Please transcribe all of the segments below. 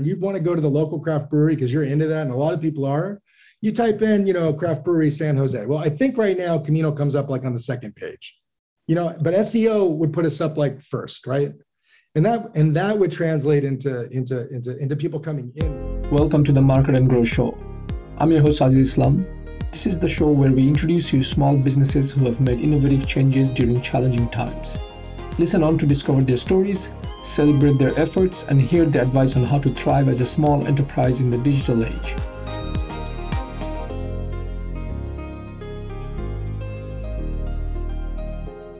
you'd want to go to the local craft brewery because you're into that, and a lot of people are. You type in, you know, craft brewery San Jose. Well, I think right now Camino comes up like on the second page, you know, but SEO would put us up like first, right? And that and that would translate into into into into people coming in. Welcome to the Market and Grow Show. I'm your host Sajid Islam. This is the show where we introduce you small businesses who have made innovative changes during challenging times. Listen on to discover their stories, celebrate their efforts, and hear their advice on how to thrive as a small enterprise in the digital age.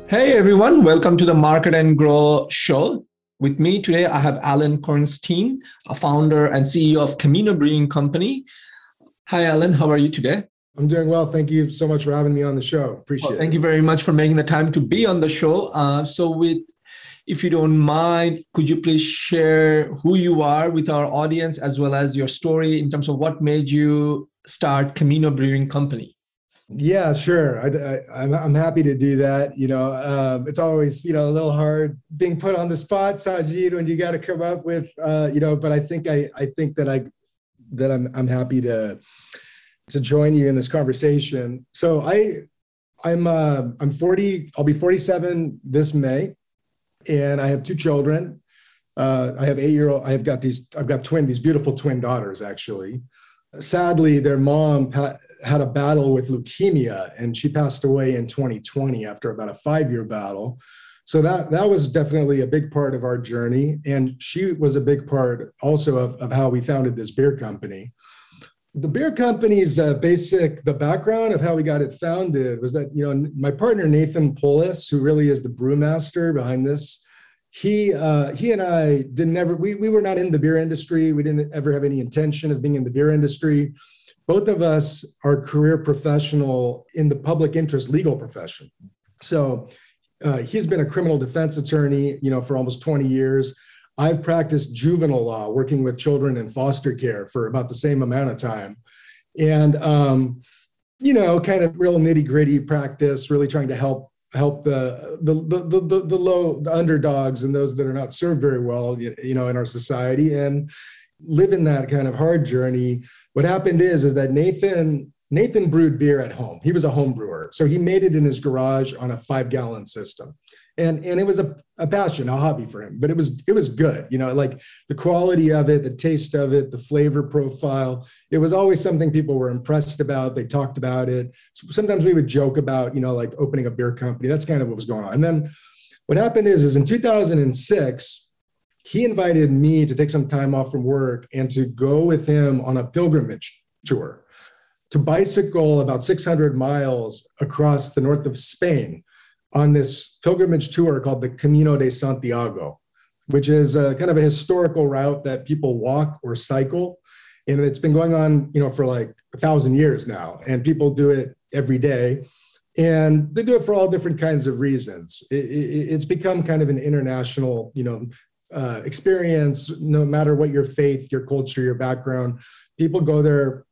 Hey everyone, welcome to the Market and Grow Show. With me today, I have Allen Korenstein, a founder and CEO of Camino Brewing Company. Hi, Alan. How are you today? I'm doing well. Thank you so much for having me on the show. Appreciate well, it. Thank you very much for making the time to be on the show. Uh, so, with if you don't mind, could you please share who you are with our audience as well as your story in terms of what made you start Camino Brewing Company? Yeah, sure. I, am happy to do that. You know, um, it's always you know a little hard being put on the spot, Sajid, when you got to come up with uh, you know. But I think I I think that I that I'm I'm happy to to join you in this conversation. So I, I'm uh, I'm 40. I'll be 47 this May, and I have two children. Uh, I have eight year old. I have got these. I've got twin. These beautiful twin daughters. Actually, sadly, their mom pa- had a battle with leukemia, and she passed away in 2020 after about a five year battle. So that that was definitely a big part of our journey, and she was a big part also of, of how we founded this beer company the beer company's uh, basic the background of how we got it founded was that you know my partner nathan Polis, who really is the brewmaster behind this he uh, he and i didn't ever we, we were not in the beer industry. We didn't ever have any intention of being in the beer industry. Both of us are career professional in the public interest legal profession. So uh, he's been a criminal defense attorney you know for almost 20 years I've practiced juvenile law, working with children in foster care for about the same amount of time. And, um, you know, kind of real nitty gritty practice, really trying to help help the, the the, the the low the underdogs and those that are not served very well you know in our society and living that kind of hard journey. What happened is is that nathan nathan brewed beer at home. He was a home brewer. So he made it in his garage on a five gallon system and and it was a, a passion a hobby for him but it was it was good you know like the quality of it the taste of it the flavor profile. It was always something people were impressed about. They talked about it. Sometimes we would joke about you know like opening a beer company. That's kind of what was going on. And then what happened is is in 2006 he invited me to take some time off from work and to go with him on a pilgrimage tour to bicycle about 600 miles across the north of Spain on this pilgrimage tour called the Camino de Santiago, which is a, kind of a historical route that people walk or cycle. And it's been going on, you know, for like a thousand years now, and people do it every day. And they do it for all different kinds of reasons. It, it, it's become kind of an international, you know, uh, experience. No matter what your faith, your culture, your background, people go there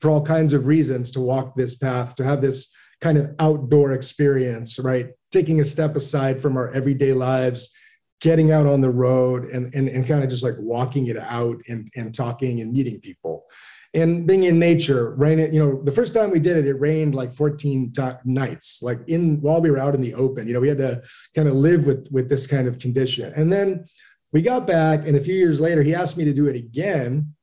for all kinds of reasons to walk this path, to have this kind of outdoor experience, right? Taking a step aside from our everyday lives, getting out on the road and, and, and kind of just like walking it out and, and talking and meeting people. And being in nature rain you know the first time we did it it rained like 14 t- nights like in while we were out in the open. You know we had to kind of live with with this kind of condition. And then we got back and a few years later he asked me to do it again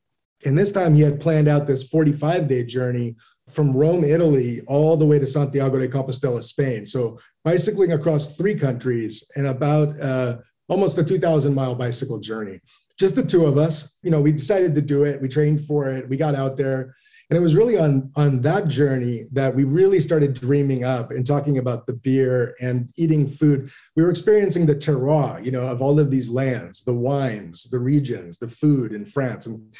and this time he had planned out this 45 day journey from Rome, Italy, all the way to Santiago de Compostela, Spain. So bicycling across three countries and about uh, almost a 2,000 mile bicycle journey. Just the two of us. You know, we decided to do it. We trained for it. We got out there. And it was really on, on that journey that we really started dreaming up and talking about the beer and eating food. We were experiencing the terroir, you know, of all of these lands, the wines, the regions, the food in France. And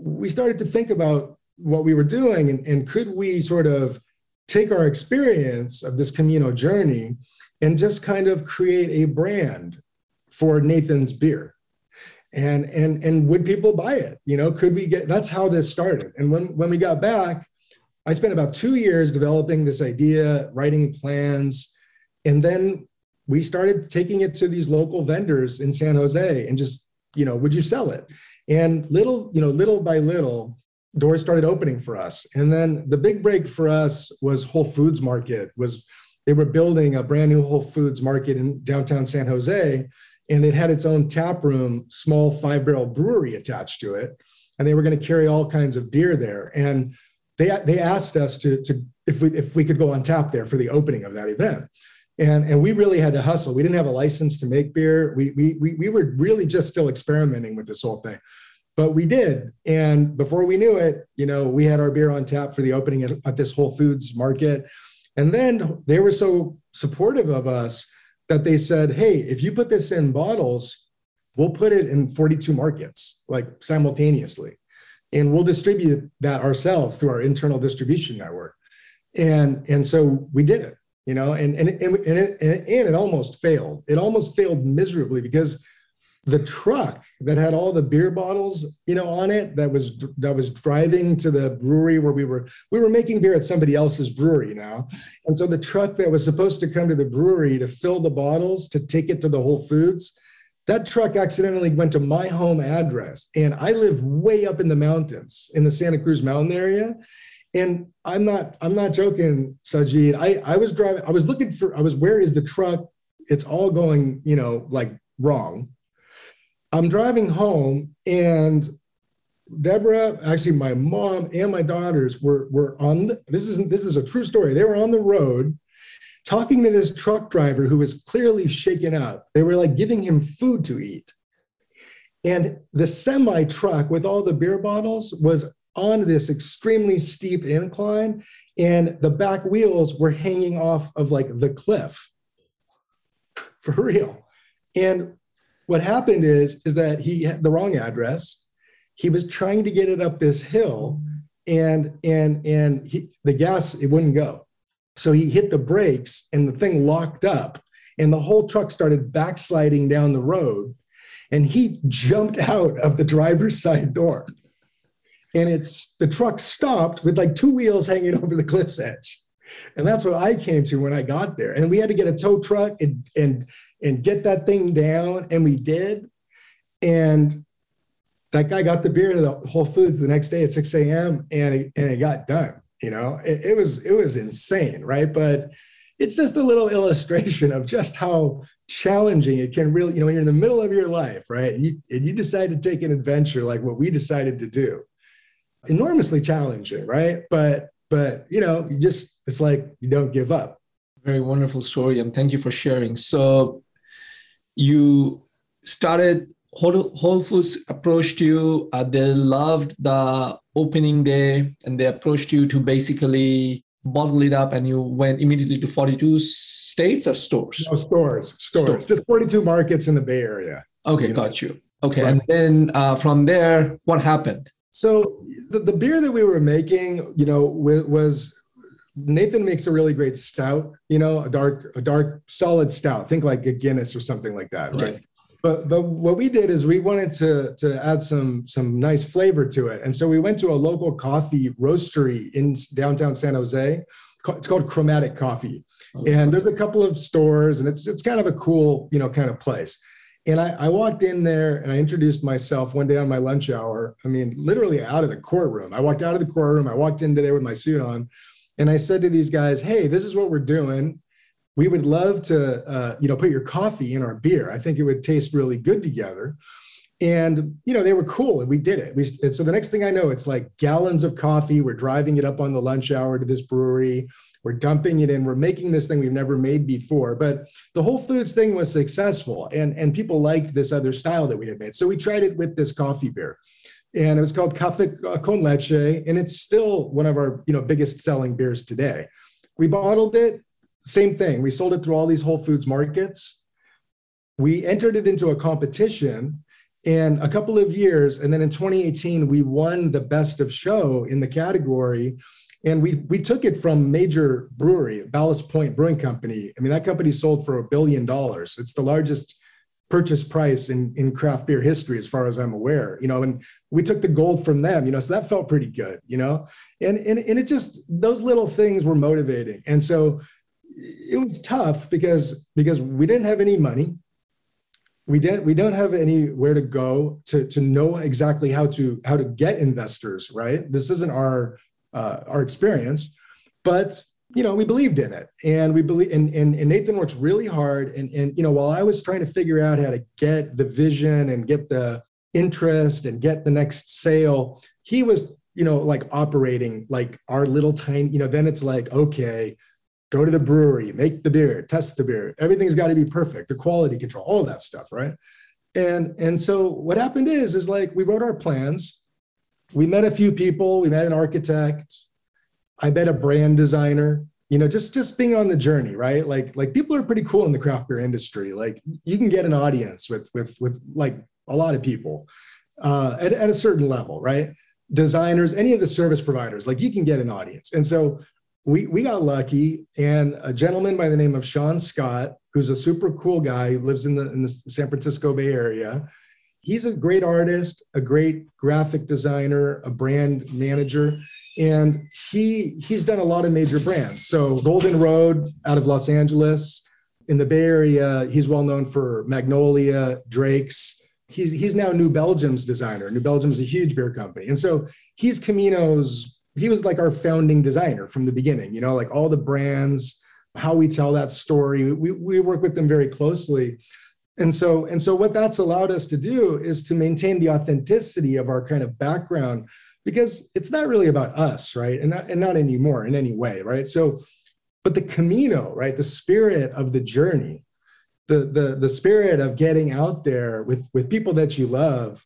we started to think about what we were doing and, and could we sort of take our experience of this Camino journey and just kind of create a brand for Nathan's beer. And and and would people buy it? You know, could we get that's how this started. And when when we got back, I spent about 2 years developing this idea, writing plans, and then we started taking it to these local vendors in San Jose and just, you know, would you sell it? And little, you know, little by little, doors started opening for us. And then the big break for us was Whole Foods Market. Was they were building a brand new Whole Foods Market in downtown San Jose, and it had its own tap room, small five barrel brewery attached to it, and they were going to carry all kinds of beer there. And they they asked us to to if we if we could go on tap there for the opening of that event. And, and we really had to hustle. We didn't have a license to make beer. We, we, we, we were really just still experimenting with this whole thing. But we did. And before we knew it you know we had our beer on tap for the opening at, at, this whole foods market. And then they were so supportive of us that they said hey if you put this in bottles we'll put it in 42 markets like simultaneously. And we'll distribute that ourselves through our internal distribution network. And and so we did it you know and and, and, and, it, and it almost failed. It almost failed miserably because the truck that had all the beer bottles you know on it that was that was driving to the brewery where we were we were making beer at somebody else's brewery now and so the truck that was supposed to come to the brewery to fill the bottles to take it to the whole foods that truck accidentally went to my home address. And i live way up in the mountains in the santa cruz mountain area and i'm not i'm not joking sajid i i was driving i was looking for i was where is the truck it's all going you know like wrong I'm driving home and Deborah, actually my mom and my daughters were were on the, this isn't this is a true story. They were on the road talking to this truck driver who was clearly shaken up. They were like giving him food to eat. And the semi truck with all the beer bottles was on this extremely steep incline and the back wheels were hanging off of like the cliff. For real. And what happened is is that he had the wrong address. He was trying to get it up this hill, and and and he, the gas it wouldn't go. So he hit the brakes, and the thing locked up, and the whole truck started backsliding down the road, and he jumped out of the driver's side door. And it's the truck stopped with like two wheels hanging over the cliff's edge. And that's what I came to when I got there. And we had to get a tow truck and, and and get that thing down. And we did. And that guy got the beer to the Whole Foods the next day at 6 a.m. and it, and it got done. You know, it, it was it was insane, right? But it's just a little illustration of just how challenging it can really, you know, when you're in the middle of your life, right? And you and you decide to take an adventure like what we decided to do. Enormously challenging, right? But but you know, you just it's like you don't give up. Very wonderful story, and thank you for sharing. So you started Whole, Whole Foods approached you. Uh, they loved the opening day, and they approached you to basically bottle it up, and you went immediately to 42 states or stores. No stores, stores, stores. just 42 markets in the Bay Area. Okay, you got know? you. Okay, right. and then uh, from there, what happened? So the, the beer that we were making, you know, was Nathan makes a really great stout, you know, a dark, a dark, solid stout. Think like a Guinness or something like that, right? Okay. But but what we did is we wanted to to add some some nice flavor to it, and so we went to a local coffee roastery in downtown San Jose. It's called Chromatic Coffee, oh, and there's a couple of stores, and it's it's kind of a cool you know kind of place. And I, I, walked in there and I introduced myself one day on my lunch hour. I mean, literally out of the courtroom. I walked out of the courtroom. I walked into there with my suit on, and I said to these guys, "Hey, this is what we're doing. We would love to, uh, you know, put your coffee in our beer. I think it would taste really good together." And you know, they were cool, and we did it. We and so the next thing I know, it's like gallons of coffee. We're driving it up on the lunch hour to this brewery. We're dumping it in. We're making this thing we've never made before. But the Whole Foods thing was successful, and and people liked this other style that we had made. So we tried it with this coffee beer and it was called Cafe uh, con Leche, and it's still one of our you know biggest selling beers today. We bottled it, same thing. We sold it through all these Whole Foods markets. We entered it into a competition and a couple of years, and then in 2018 we won the best of show in the category. And we we took it from major brewery, Ballast Point Brewing Company. I mean, that company sold for a billion dollars. It's the largest purchase price in, in craft beer history, as far as I'm aware, you know, and we took the gold from them, you know, so that felt pretty good, you know, and, and, and it just, those little things were motivating. And so it was tough because, because we didn't have any money. We didn't we don't have anywhere to go to to know exactly how to how to get investors right? This isn't our uh, our experience but you know we believed in it. And we believe and, and, and nathan works really hard. And and you know while i was trying to figure out how to get the vision and get the interest and get the next sale he was you know like operating like our little tiny you know then it's like okay go to the brewery, make the beer, test the beer. Everything's got to be perfect, the quality control, all that stuff, right? And and so what happened is is like we wrote our plans. We met a few people, we met an architect, I met a brand designer, you know, just just being on the journey, right? Like like people are pretty cool in the craft beer industry. Like you can get an audience with with with like a lot of people uh, at, at a certain level, right? Designers, any of the service providers, like you can get an audience. And so we we got lucky, and a gentleman by the name of Sean Scott, who's a super cool guy, lives in the in the San Francisco Bay Area. He's a great artist, a great graphic designer, a brand manager, and he he's done a lot of major brands. So Golden Road out of Los Angeles, in the Bay Area, he's well known for Magnolia, Drake's. He's he's now New Belgium's designer. New Belgium's a huge beer company, and so he's Camino's he was like our founding designer from the beginning, you know, like all the brands, how we tell that story. We, we work with them very closely. And so, and so what that's allowed us to do is to maintain the authenticity of our kind of background because it's not really about us, right? And not, and not anymore in any way, right? So, but the Camino, right? The spirit of the journey, the, the, the spirit of getting out there with, with people that you love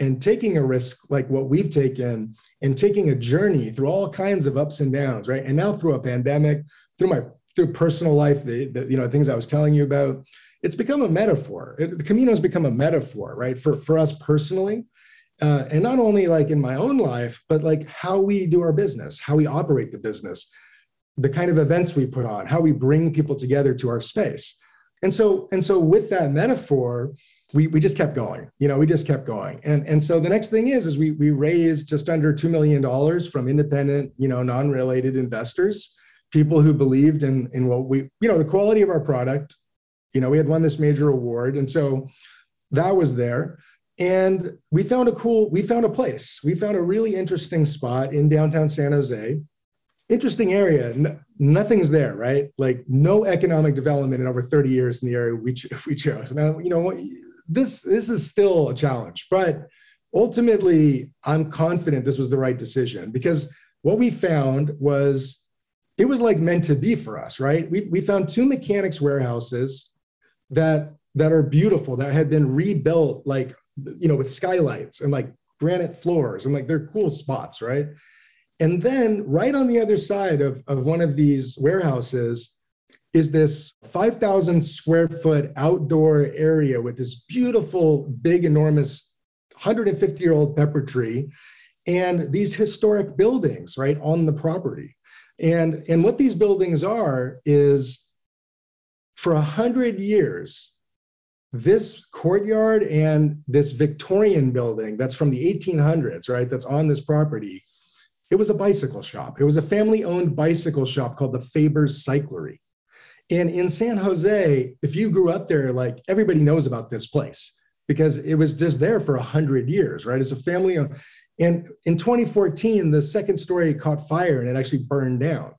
and taking a risk like what we've taken and taking a journey through all kinds of ups and downs right? And now through a pandemic through my through personal life the, the you know things i was telling you about it's become a metaphor. It, the camino has become a metaphor right? For for us personally uh, and not only like in my own life but like how we do our business how we operate the business the kind of events we put on how we bring people together to our space. And so and so with that metaphor we, we just kept going you know we just kept going and and so the next thing is is we we raised just under $2 million from independent you know non-related investors people who believed in in what we you know the quality of our product you know we had won this major award and so that was there and we found a cool we found a place we found a really interesting spot in downtown san jose interesting area. No, nothing's there, right? Like no economic development in over 30 years in the area we, we chose. Now, you know, this this is still a challenge, but ultimately, I'm confident this was the right decision because what we found was it was like meant to be for us, right? We we found two mechanics warehouses that that are beautiful that had been rebuilt like you know with skylights and like granite floors and like they're cool spots, right? And then right on the other side of, of one of these warehouses is this 5,000 square foot outdoor area with this beautiful, big, enormous 150 year old pepper tree and these historic buildings right on the property. And, and what these buildings are is for a hundred years, this courtyard and this Victorian building that's from the 1800s, right, that's on this property, it was a bicycle shop. It was a family owned bicycle shop called the Faber's Cyclery. And in San Jose, if you grew up there, like everybody knows about this place because it was just there for a hundred years, right? It's a family. And in 2014, the second story caught fire and it actually burned down.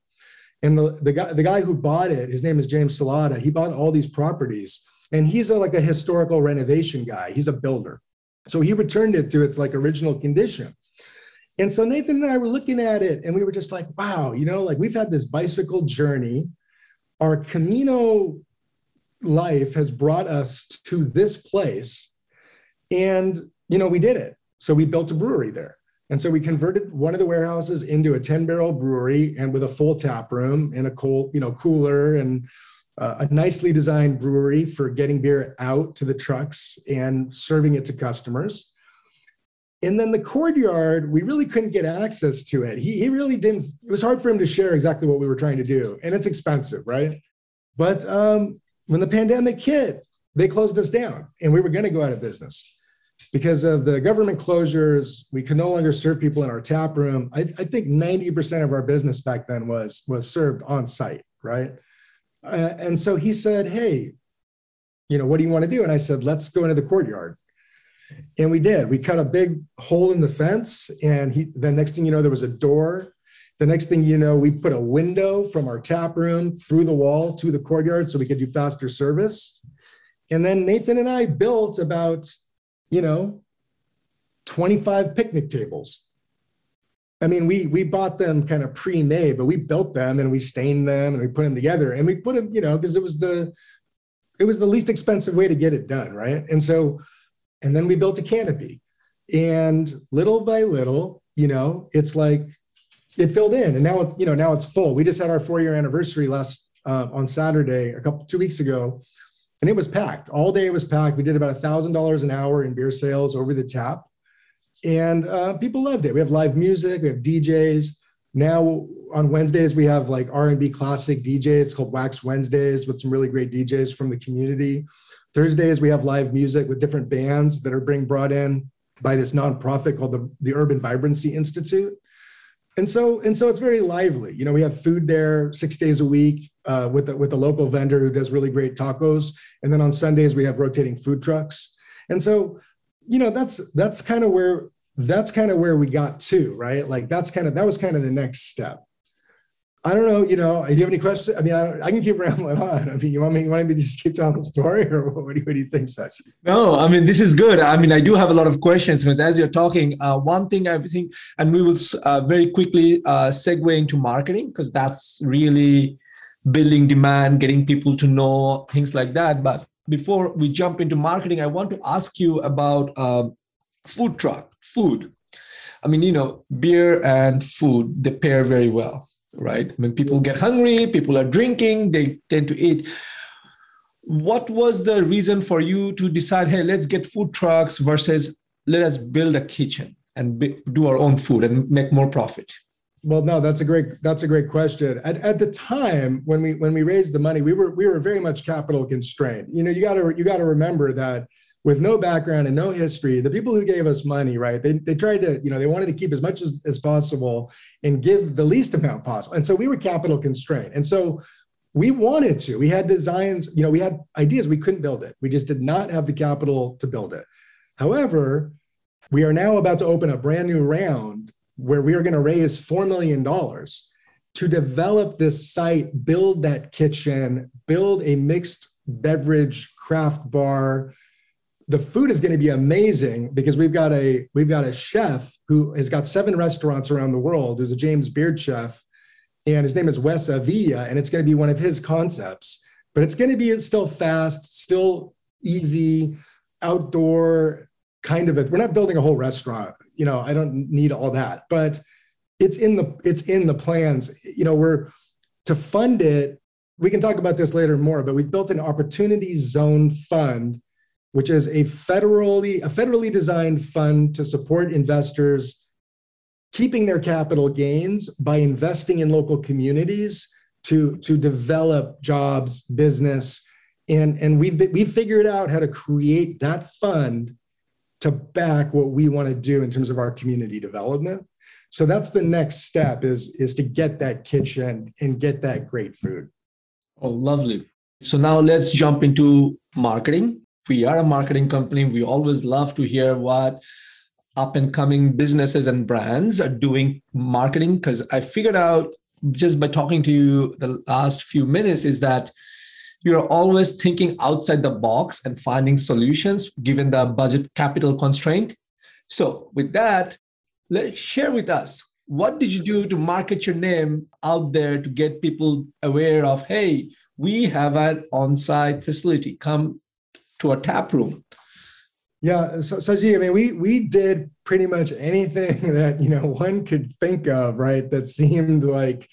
And the, the guy the guy who bought it, his name is James Salata. He bought all these properties, and he's a, like a historical renovation guy. He's a builder, so he returned it to its like original condition. And so Nathan and I were looking at it and we were just like, wow, you know, like we've had this bicycle journey. Our Camino life has brought us to this place. And, you know, we did it. So we built a brewery there. And so we converted one of the warehouses into a 10 barrel brewery and with a full tap room and a cold, you know, cooler and uh, a nicely designed brewery for getting beer out to the trucks and serving it to customers. And then the courtyard, we really couldn't get access to it. He, he really didn't, it was hard for him to share exactly what we were trying to do. And it's expensive, right? But um, when the pandemic hit, they closed us down and we were going to go out of business because of the government closures. We could no longer serve people in our tap room. I, I think 90% of our business back then was, was served on site, right? Uh, and so he said, Hey, you know, what do you want to do? And I said, let's go into the courtyard. And we did. We cut a big hole in the fence. And he, the next thing you know, there was a door. The next thing you know, we put a window from our tap room through the wall to the courtyard so we could do faster service. And then Nathan and I built about, you know, 25 picnic tables. I mean, we we bought them kind of pre-made, but we built them and we stained them and we put them together and we put them, you know, because it was the it was the least expensive way to get it done, right? And so, and then we built a canopy, and little by little, you know, it's like it filled in, and now it's you know now it's full. We just had our four year anniversary last uh, on Saturday, a couple two weeks ago, and it was packed all day. It was packed. We did about a thousand dollars an hour in beer sales over the tap, and uh, people loved it. We have live music, we have DJs. Now on Wednesdays we have like R&B classic DJs it's called Wax Wednesdays with some really great DJs from the community. Thursdays we have live music with different bands that are being brought in by this nonprofit called the, the Urban Vibrancy Institute. And so and so it's very lively. You know, we have food there six days a week uh, with the, with a local vendor who does really great tacos. And then on Sundays we have rotating food trucks. And so, you know, that's that's kind of where that's kind of where we got to, right? Like that's kind of that was kind of the next step. I don't know, you know, do you have any questions? I mean, I, I, can keep rambling on. I mean, you want me, you want me to just keep telling the story or what do you, what do you think, Sajid? No, I mean, this is good. I mean, I do have a lot of questions because as you're talking, uh, one thing I think, and we will uh, very quickly uh, segue into marketing because that's really building demand, getting people to know things like that. But before we jump into marketing, I want to ask you about uh, food truck, food. I mean, you know, beer and food, they pair very well, right? When people get hungry, people are drinking, they tend to eat. What was the reason for you to decide, hey, let's get food trucks versus let us build a kitchen and do our own food and make more profit? Well, no, that's a great that's a great question. At, at the time when we when we raised the money, we were we were very much capital constrained. You know, you got to you got to remember that with no background and no history, the people who gave us money, right? They, they tried to, you know, they wanted to keep as much as, as possible and give the least amount possible. And so we were capital constrained. And so we wanted to, we had designs, you know, we had ideas, we couldn't build it. We just did not have the capital to build it. However, we are now about to open a brand new round where we are going to raise $4 million to develop this site, build that kitchen, build a mixed beverage craft bar, the food is going to be amazing because we've got a we've got a chef who has got seven restaurants around the world. Who's a James Beard chef, and his name is Wes Avila, and it's going to be one of his concepts. But it's going to be still fast, still easy, outdoor kind of it. We're not building a whole restaurant. You know, I don't need all that, but it's in the it's in the plans. You know, we're to fund it. We can talk about this later more, but we built an opportunity zone fund which is a federally a federally designed fund to support investors keeping their capital gains by investing in local communities to to develop jobs business and and we've we've figured out how to create that fund to back what we want to do in terms of our community development. So that's the next step is is to get that kitchen and get that great food. Oh lovely. So now let's jump into marketing we are a marketing company. We always love to hear what up and coming businesses and brands are doing marketing because I figured out just by talking to you the last few minutes is that you're always thinking outside the box and finding solutions given the budget capital constraint. So, with that, let's share with us what did you do to market your name out there to get people aware of hey we have an on-site facility come to a tap room. Yeah, so, so gee, I mean, we we did pretty much anything that you know one could think of, right? That seemed like,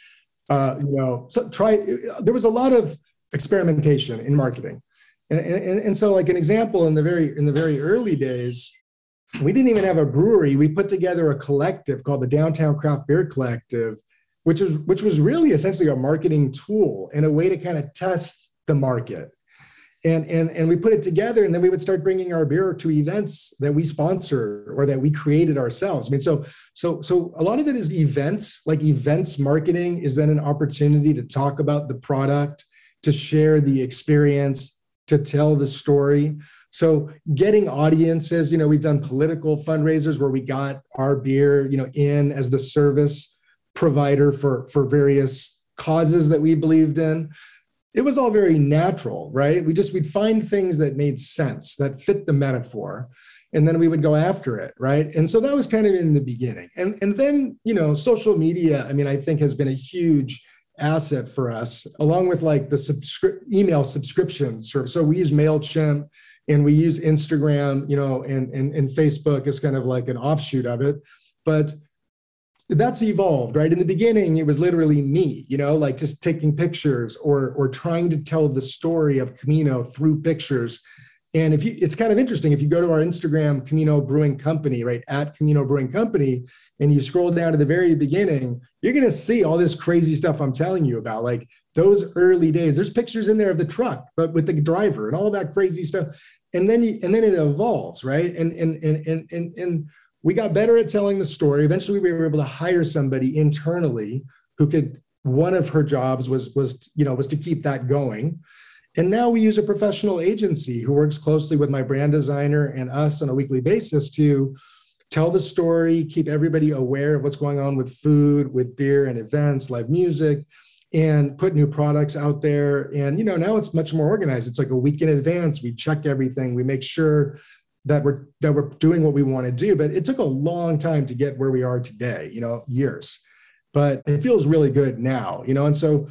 uh, you know, so try. There was a lot of experimentation in marketing, and, and and so like an example in the very in the very early days, we didn't even have a brewery. We put together a collective called the Downtown Craft Beer Collective, which was which was really essentially a marketing tool and a way to kind of test the market and and and we put it together and then we would start bringing our beer to events that we sponsor or that we created ourselves i mean so so so a lot of it is events like events marketing is then an opportunity to talk about the product to share the experience to tell the story. So getting audiences, you know, we've done political fundraisers where we got our beer, you know, in as the service provider for for various causes that we believed in. It was all very natural, right? We just we'd find things that made sense, that fit the metaphor, and then we would go after it, right? And so that was kind of in the beginning. And and then, you know, social media, I mean, I think has been a huge asset for us, along with like the subscri- email subscription service. So we use MailChimp and we use Instagram, you know, and, and, and Facebook is kind of like an offshoot of it. But that's evolved, right? In the beginning, it was literally me, you know, like just taking pictures or or trying to tell the story of Camino through pictures. And if you, it's kind of interesting if you go to our Instagram, Camino Brewing Company, right at Camino Brewing Company, and you scroll down to the very beginning, you're going to see all this crazy stuff I'm telling you about, like those early days. There's pictures in there of the truck, but with the driver and all that crazy stuff. And then you, and then it evolves, right? And and and and and, and we got better at telling the story. Eventually, we were able to hire somebody internally who could. One of her jobs was was you know was to keep that going, and now we use a professional agency who works closely with my brand designer and us on a weekly basis to tell the story, keep everybody aware of what's going on with food, with beer and events, live music, and put new products out there. And you know, now it's much more organized. It's like a week in advance. We check everything. We make sure that we're that we're doing what we want to do but it took a long time to get where we are today you know years. But it feels really good now you know and so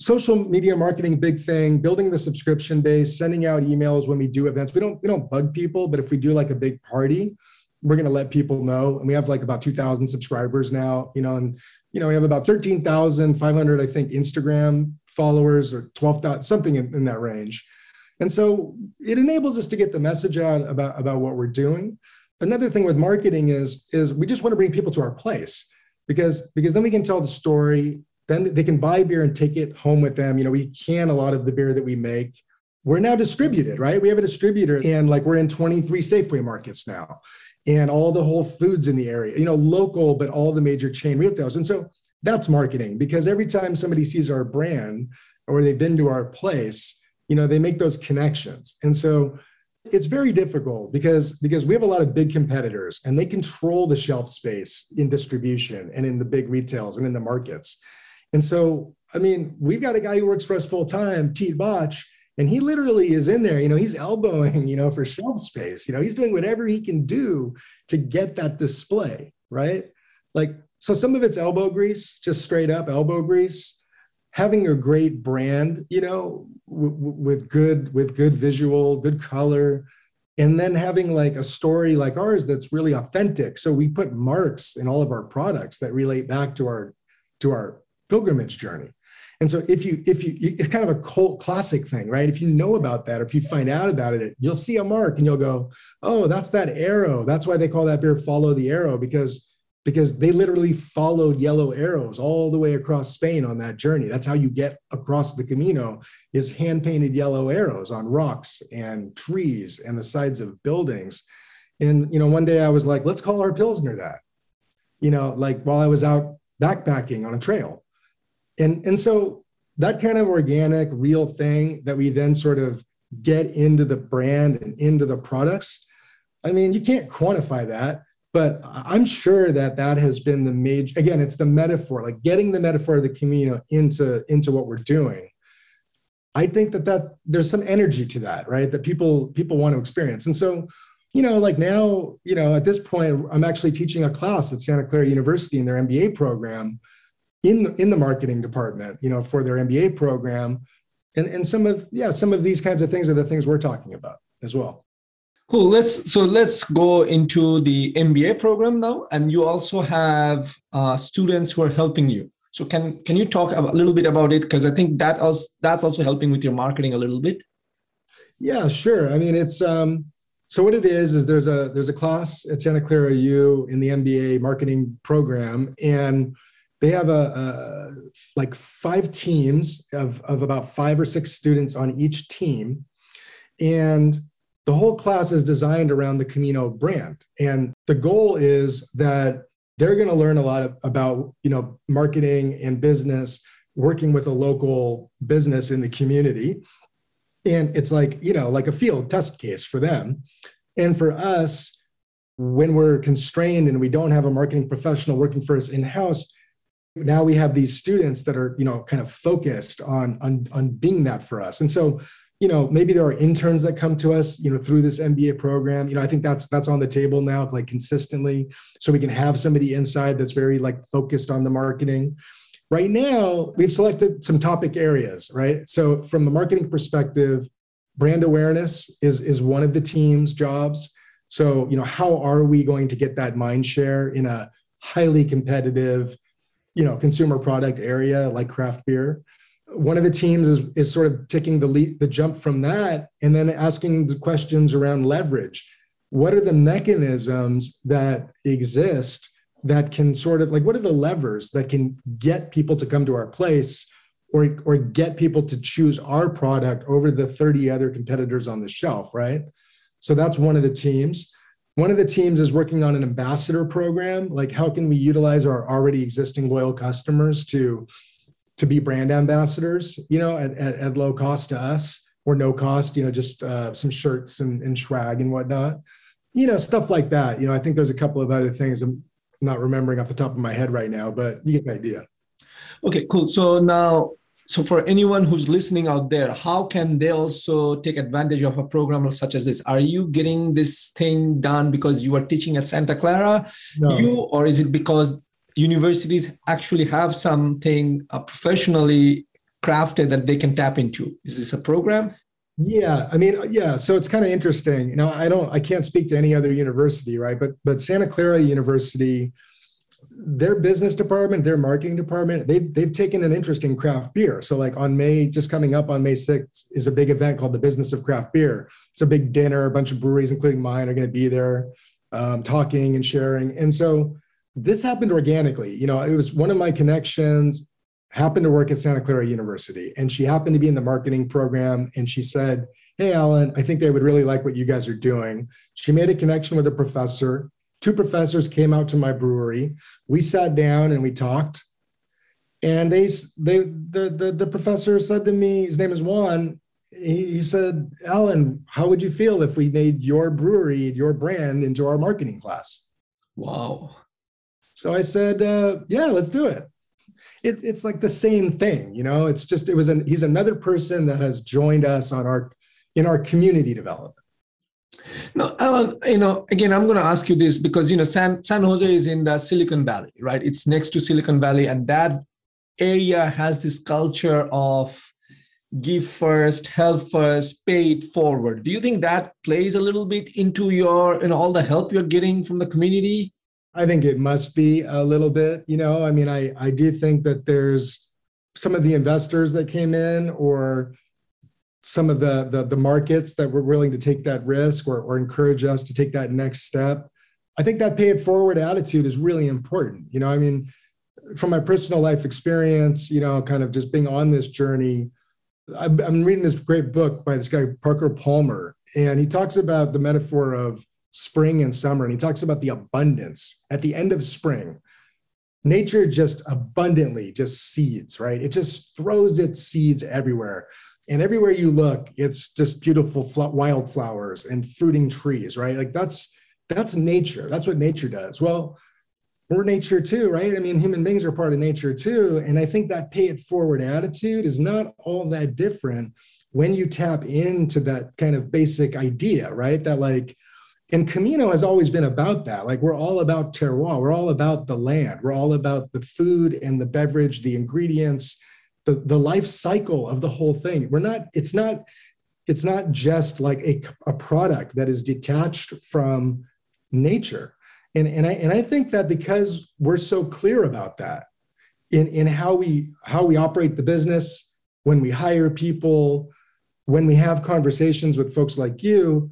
social media marketing big thing building the subscription base sending out emails when we do events. We don't we don't bug people but if we do like a big party we're going to let people know. And we have like about 2000 subscribers now you know and you know we have about 13500 i think instagram followers or 12000 something in, in that range and so it enables us to get the message out about, about what we're doing. Another thing with marketing is, is we just want to bring people to our place because, because then we can tell the story. Then they can buy beer and take it home with them. You know, we can a lot of the beer that we make. We're now distributed, right? We have a distributor and like we're in 23 Safeway markets now and all the Whole Foods in the area, you know, local, but all the major chain retailers. And so that's marketing because every time somebody sees our brand or they've been to our place, you know they make those connections. And so it's very difficult because because we have a lot of big competitors and they control the shelf space in distribution and in the big retails and in the markets. And so i mean we've got a guy who works for us full time pete botch and he literally is in there you know he's elbowing you know for shelf space you know he's doing whatever he can do to get that display right? Like so some of it's elbow grease just straight up elbow grease having a great brand, you know, w- w- with good with good visual, good color, and then having like a story like ours that's really authentic. So we put marks in all of our products that relate back to our to our pilgrimage journey. And so if you if you it's kind of a cult classic thing, right? If you know about that, or if you find out about it, you'll see a mark and you'll go, "Oh, that's that arrow. That's why they call that beer follow the arrow because because they literally followed yellow arrows all the way across Spain on that journey. That's how you get across the Camino is hand painted yellow arrows on rocks and trees and the sides of buildings. And you know, one day I was like, let's call our Pilsner that. You know, like while I was out backpacking on a trail. And and so that kind of organic, real thing that we then sort of get into the brand and into the products. I mean, you can't quantify that but i'm sure that that has been the major again it's the metaphor like getting the metaphor of the Camino into into what we're doing. I think that that there's some energy to that right? That people people want to experience. And so you know like now you know at this point i'm actually teaching a class at santa clara university in their mba program in in the marketing department you know for their mba program. And and some of yeah some of these kinds of things are the things we're talking about as well Cool. Let's so let's go into the MBA program now, and you also have uh, students who are helping you. So can can you talk a little bit about it? Because I think that also that's also helping with your marketing a little bit. Yeah, sure. I mean, it's um, so what it is is there's a there's a class at Santa Clara U in the MBA marketing program, and they have a, a like five teams of of about five or six students on each team, and the whole class is designed around the Camino brand. And the goal is that they're going to learn a lot of, about, you know, marketing and business, working with a local business in the community. and it's like you know like a field test case for them and for us when we're constrained and we don't have a marketing professional working for us in house now we have these students that are you know kind of focused on on on being that for us and so you know maybe there are interns that come to us you know through this mba program. You know i think that's that's on the table now like consistently so we can have somebody inside that's very like focused on the marketing. Right now we've selected some topic areas right? So from the marketing perspective brand awareness is is one of the team's jobs. So you know how are we going to get that mind share in a highly competitive you know consumer product area like craft beer one of the teams is, is sort of taking the lead, the jump from that and then asking the questions around leverage. What are the mechanisms that exist that can sort of like what are the levers that can get people to come to our place or or get people to choose our product over the 30 other competitors on the shelf right? So that's one of the teams. One of the teams is working on an ambassador program. Like how can we utilize our already existing loyal customers to to be brand ambassadors, you know, at, at, at low cost to us or no cost, you know, just uh, some shirts and, and swag and whatnot, you know, stuff like that. You know, I think there's a couple of other things I'm not remembering off the top of my head right now, but you get the idea. Okay, cool. So now, so for anyone who's listening out there, how can they also take advantage of a program such as this? Are you getting this thing done because you are teaching at Santa Clara, no. you, or is it because universities actually have something uh, professionally crafted that they can tap into? Is this a program? Yeah, I mean, yeah. So it's kind of interesting. You know, I don't, I can't speak to any other university, right? But but Santa Clara University, their business department, their marketing department, they've they've taken an interest in craft beer. So like on May, just coming up on May 6th is a big event called the Business of Craft Beer. It's a big dinner. A bunch of breweries, including mine, are going to be there, um, talking and sharing. And so this happened organically. You know, it was one of my connections happened to work at Santa Clara University and she happened to be in the marketing program and she said, "Hey Allen, I think they would really like what you guys are doing." She made a connection with a professor. Two professors came out to my brewery. We sat down and we talked. And they they the the, the professor said to me, his name is Juan, he, he said, "Allen, how would you feel if we made your brewery, your brand into our marketing class?" Wow. So I said, uh, yeah, let's do it. it. It's like the same thing, you know. It's just it was an he's another person that has joined us on our in our community development. No, Allen, you know, again, I'm going to ask you this because you know San San Jose is in the Silicon Valley, right? It's next to Silicon Valley, and that area has this culture of give first, help first, pay it forward. Do you think that plays a little bit into your you know, all the help you're getting from the community? I think it must be a little bit, you know. I mean, I I do think that there's some of the investors that came in or some of the the, the markets that were willing to take that risk or, or encourage us to take that next step. I think that pay it forward attitude is really important. You know, I mean, from my personal life experience, you know, kind of just being on this journey, I'm reading this great book by this guy, Parker Palmer, and he talks about the metaphor of spring and summer, and he talks about the abundance at the end of spring. Nature just abundantly just seeds, right? It just throws its seeds everywhere. And everywhere you look, it's just beautiful wildflowers and fruiting trees, right? Like that's that's nature. That's what nature does. Well, we're nature too, right? I mean, human beings are part of nature too. And I think that pay it forward attitude is not all that different when you tap into that kind of basic idea, right? That like and Camino has always been about that. Like we're all about terroir, we're all about the land, we're all about the food and the beverage, the ingredients, the, the life cycle of the whole thing. We're not, it's not, it's not just like a, a product that is detached from nature. And, and I and I think that because we're so clear about that in, in how we how we operate the business, when we hire people, when we have conversations with folks like you,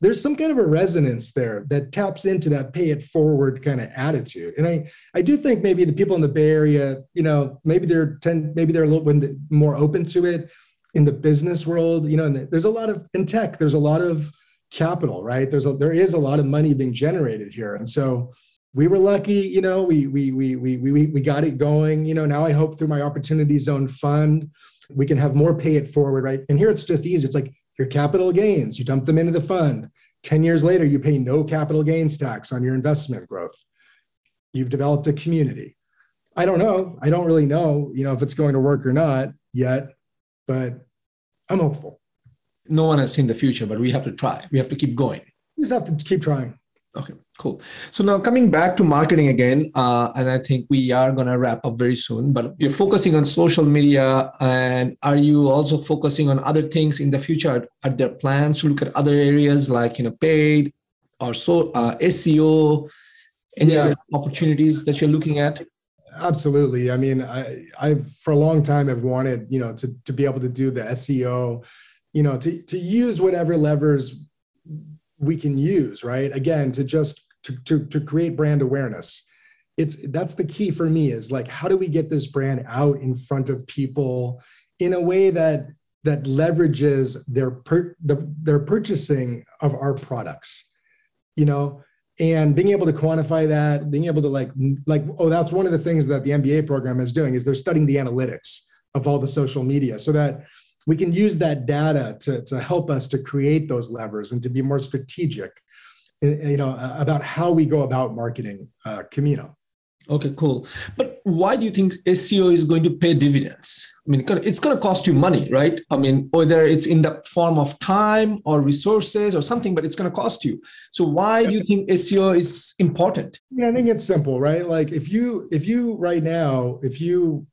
there's some kind of a resonance there that taps into that pay it forward kind of attitude. And I, I do think maybe the people in the Bay Area, you know, maybe they're tend, maybe they're a little bit more open to it in the business world. You know, and there's a lot of in tech. There's a lot of capital, right? There's a there is a lot of money being generated here, and so we were lucky, you know, we, we, we, we, we, we got it going. You know, now I hope through my opportunity zone fund, we can have more pay it forward, right? And here it's just easy. It's like your capital gains, you dump them into the fund. 10 years later, you pay no capital gains tax on your investment growth. You've developed a community. I don't know. I don't really know, you know, if it's going to work or not yet, but I'm hopeful. No one has seen the future, but we have to try. We have to keep going. We just have to keep trying. Okay, cool. So now coming back to marketing again, uh, and I think we are going to wrap up very soon. But you're focusing on social media, and are you also focusing on other things in the future? Are, there plans to look at other areas like you know paid or so uh, SEO? Any yeah. other opportunities that you're looking at? Absolutely. I mean, I I for a long time have wanted you know to to be able to do the SEO, you know, to to use whatever levers we can use, right? Again, to just to, to, to create brand awareness. It's that's the key for me is like how do we get this brand out in front of people in a way that that leverages their per, the, their purchasing of our products you know and being able to quantify that being able to like like oh that's one of the things that the mba program is doing is they're studying the analytics of all the social media so that we can use that data to, to help us to create those levers and to be more strategic you know about how we go about marketing uh, Camino. Okay, cool. But why do you think SEO is going to pay dividends? I mean, it's going to cost you money, right? I mean, whether it's in the form of time or resources or something, but it's going to cost you. So why do you think SEO is important? Yeah, I think it's simple, right? Like if you if you right now, if you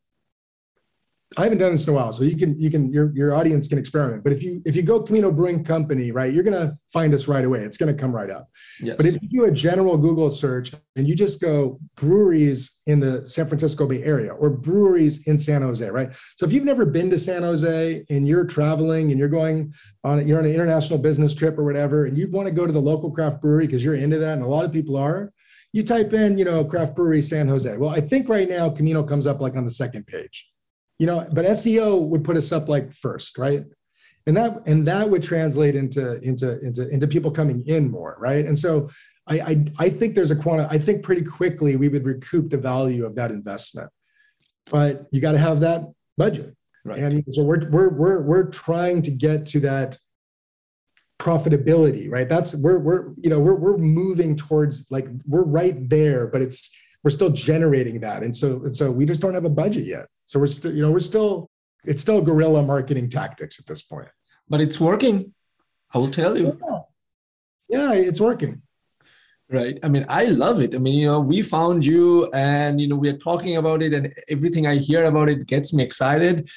I haven't done this in a while, so you can you can your your audience can experiment. But if you if you go Camino Brewing Company, right, you're gonna find us right away. It's gonna come right up. Yes. But if you do a general Google search and you just go breweries in the San Francisco Bay Area or breweries in San Jose, right? So if you've never been to San Jose and you're traveling and you're going on you're on an international business trip or whatever, and you want to go to the local craft brewery because you're into that, and a lot of people are, you type in, you know, craft brewery San Jose. Well, I think right now Camino comes up like on the second page you know but seo would put us up like first right? And that and that would translate into into into into people coming in more right? And so i i, I think there's a quantum i think pretty quickly we would recoup the value of that investment. But you got to have that budget. Right. And so we're we're we're we're trying to get to that profitability right? That's we're we're you know we're we're moving towards like we're right there but it's we're still generating that. And so and so we just don't have a budget yet so we're still, you know, we're still, it's still guerrilla marketing tactics at this point. But it's working. I will tell you. Yeah, yeah it's working. Right. I mean, I love it. I mean, you know, we found you and, you know, we're talking about it and everything I hear about it gets me excited.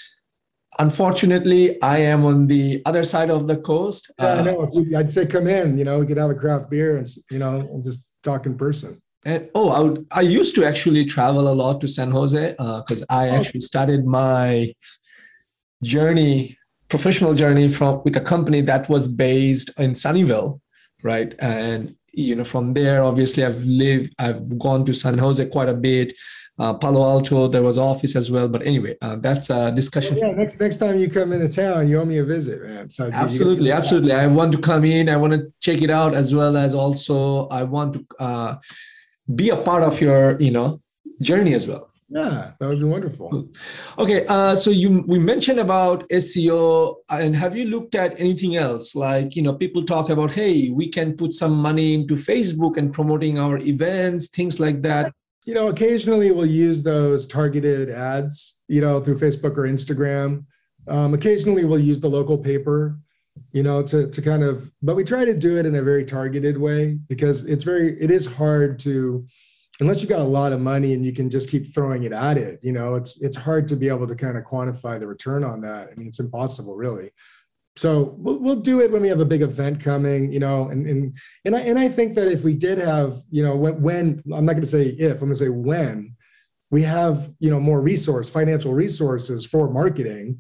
Unfortunately, I am on the other side of the coast. Yeah, uh, I know. I'd say come in, you know, we could have a craft beer and, you know, and just talk in person. And oh, I, would, I used to actually travel a lot to San Jose because uh, I oh. actually started my journey, professional journey from with a company that was based in Sunnyvale, right? And you know, from there, obviously, I've lived, I've gone to San Jose quite a bit. Uh, Palo Alto, there was office as well. But anyway, uh, that's a discussion. yeah, next next time you come into town, you owe me a visit, man. So absolutely, absolutely. I want to come in. I want to check it out as well as also I want to uh, be a part of your you know journey as well. Yeah that would be wonderful. Okay uh, so you we mentioned about seo and have you looked at anything else? Like you know people talk about hey we can put some money into facebook and promoting our events things like that. You know occasionally we'll use those targeted ads you know through facebook or instagram. Um, occasionally we'll use the local paper you know to to kind of but we try to do it in a very targeted way because it's very it is hard to unless you got a lot of money and you can just keep throwing it at it you know it's it's hard to be able to kind of quantify the return on that. I mean it's impossible really. So we'll, we'll do it when we have a big event coming you know and and and i and i think that if we did have you know when, when i'm not going to say if i'm going to say when we have you know more resource financial resources for marketing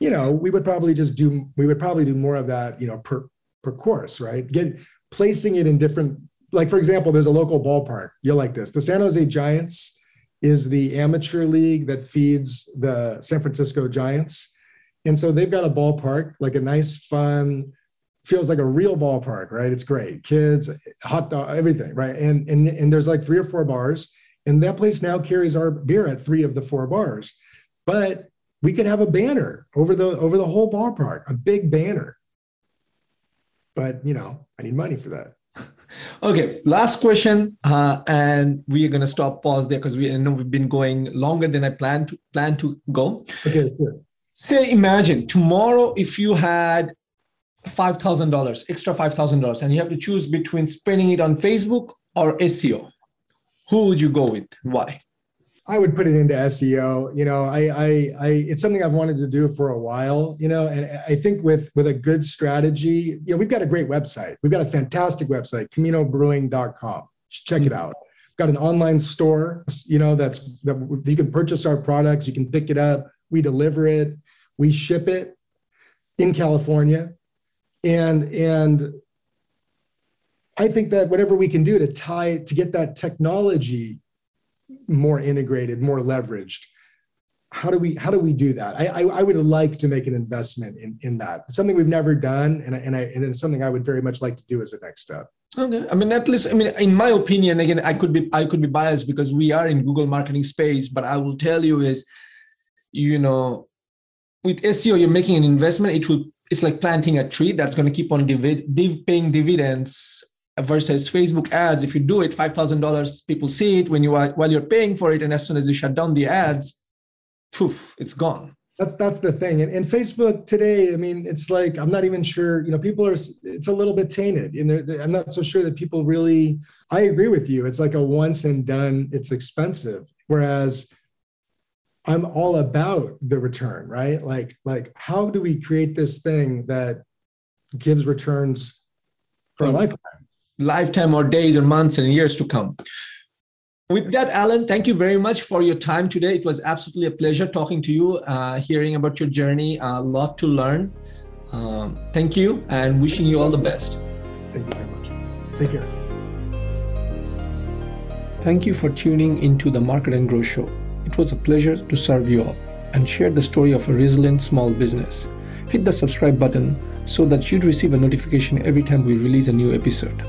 you know, we would probably just do, we would probably do more of that, you know, per, per course, right? Get placing it in different, like for example, there's a local ballpark. You'll like this. The San Jose Giants is the amateur league that feeds the San Francisco Giants. And so they've got a ballpark, like a nice, fun feels like a real ballpark, right? It's great. Kids, hot dog, everything, right? And and and there's like three or four bars, and that place now carries our beer at three of the four bars. But we could have a banner over the over the whole ballpark, a big banner. But you know, I need money for that. Okay, last question, uh, and we are gonna stop pause there because we I know we've been going longer than I planned to plan to go. Okay, sure. Say, imagine tomorrow if you had five thousand dollars, extra five thousand dollars, and you have to choose between spending it on Facebook or SEO. Who would you go with? Why? I would put it into SEO. You know, I, I, I, it's something I've wanted to do for a while. You know, and I think with with a good strategy, you know, we've got a great website. We've got a fantastic website, CaminoBrewing.com. Check it mm-hmm. out. We've got an online store. You know, that's that you can purchase our products. You can pick it up. We deliver it. We ship it in California, and and I think that whatever we can do to tie to get that technology more integrated, more leveraged. How do we how do we do that? I, I, I would like to make an investment in, in that. Something we've never done, and and I and it's something I would very much like to do as a next step. Okay. I mean, at least, I mean, in my opinion, again, I could be, I could be biased because we are in Google marketing space, but I will tell you is, you know, with SEO, you're making an investment. It will, it's like planting a tree that's going to keep on div- paying dividends versus Facebook ads. If you do it, five thousand dollars, people see it when you are while you're paying for it, and as soon as you shut down the ads, poof, it's gone. That's that's the thing. And, and Facebook today, I mean, it's like I'm not even sure. You know, people are. It's a little bit tainted, and they're, they're, I'm not so sure that people really. I agree with you. It's like a once and done. It's expensive, whereas I'm all about the return, right? Like, like how do we create this thing that gives returns for a mm. lifetime? Lifetime or days or months and years to come. With that, Allen, thank you very much for your time today. It was absolutely a pleasure talking to you, uh, hearing about your journey, a lot to learn. Um, thank you and wishing you all the best. Thank you very much. Take care. Thank you for tuning into the Market and Grow Show. It was a pleasure to serve you all and share the story of a resilient small business. Hit the subscribe button so that you'd receive a notification every time we release a new episode.